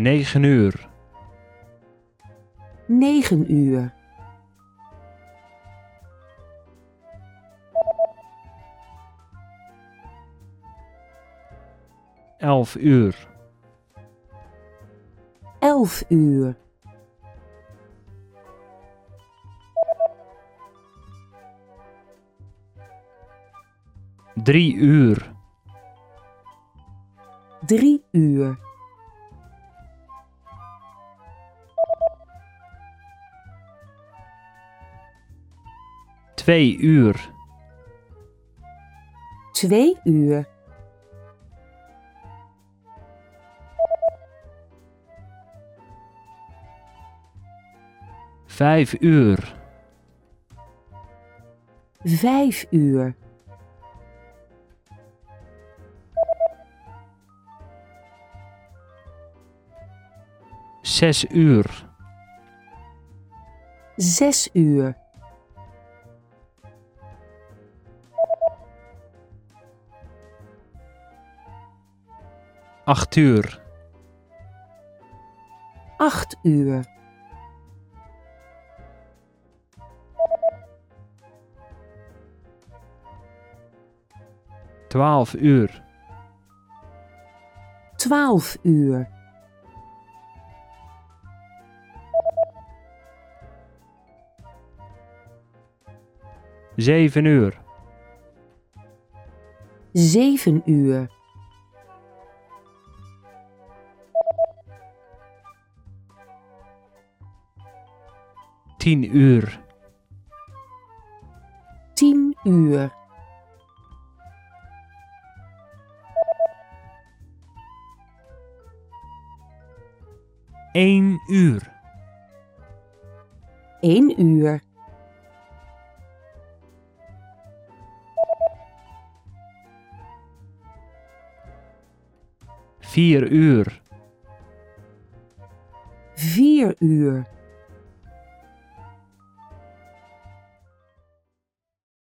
9 uur. 9 uur. Elf uur. 11 uur. Drie uur. 3 uur. Twee uur. 2 uur. Vijf uur. 5 uur. Zes uur. 6 uur. Acht uur. 8 uur. Twaalf uur. 12 uur. Zeven uur. 7 uur. Tien uur. 10 uur. Eén uur. 1 uur. Vier uur. 4 uur.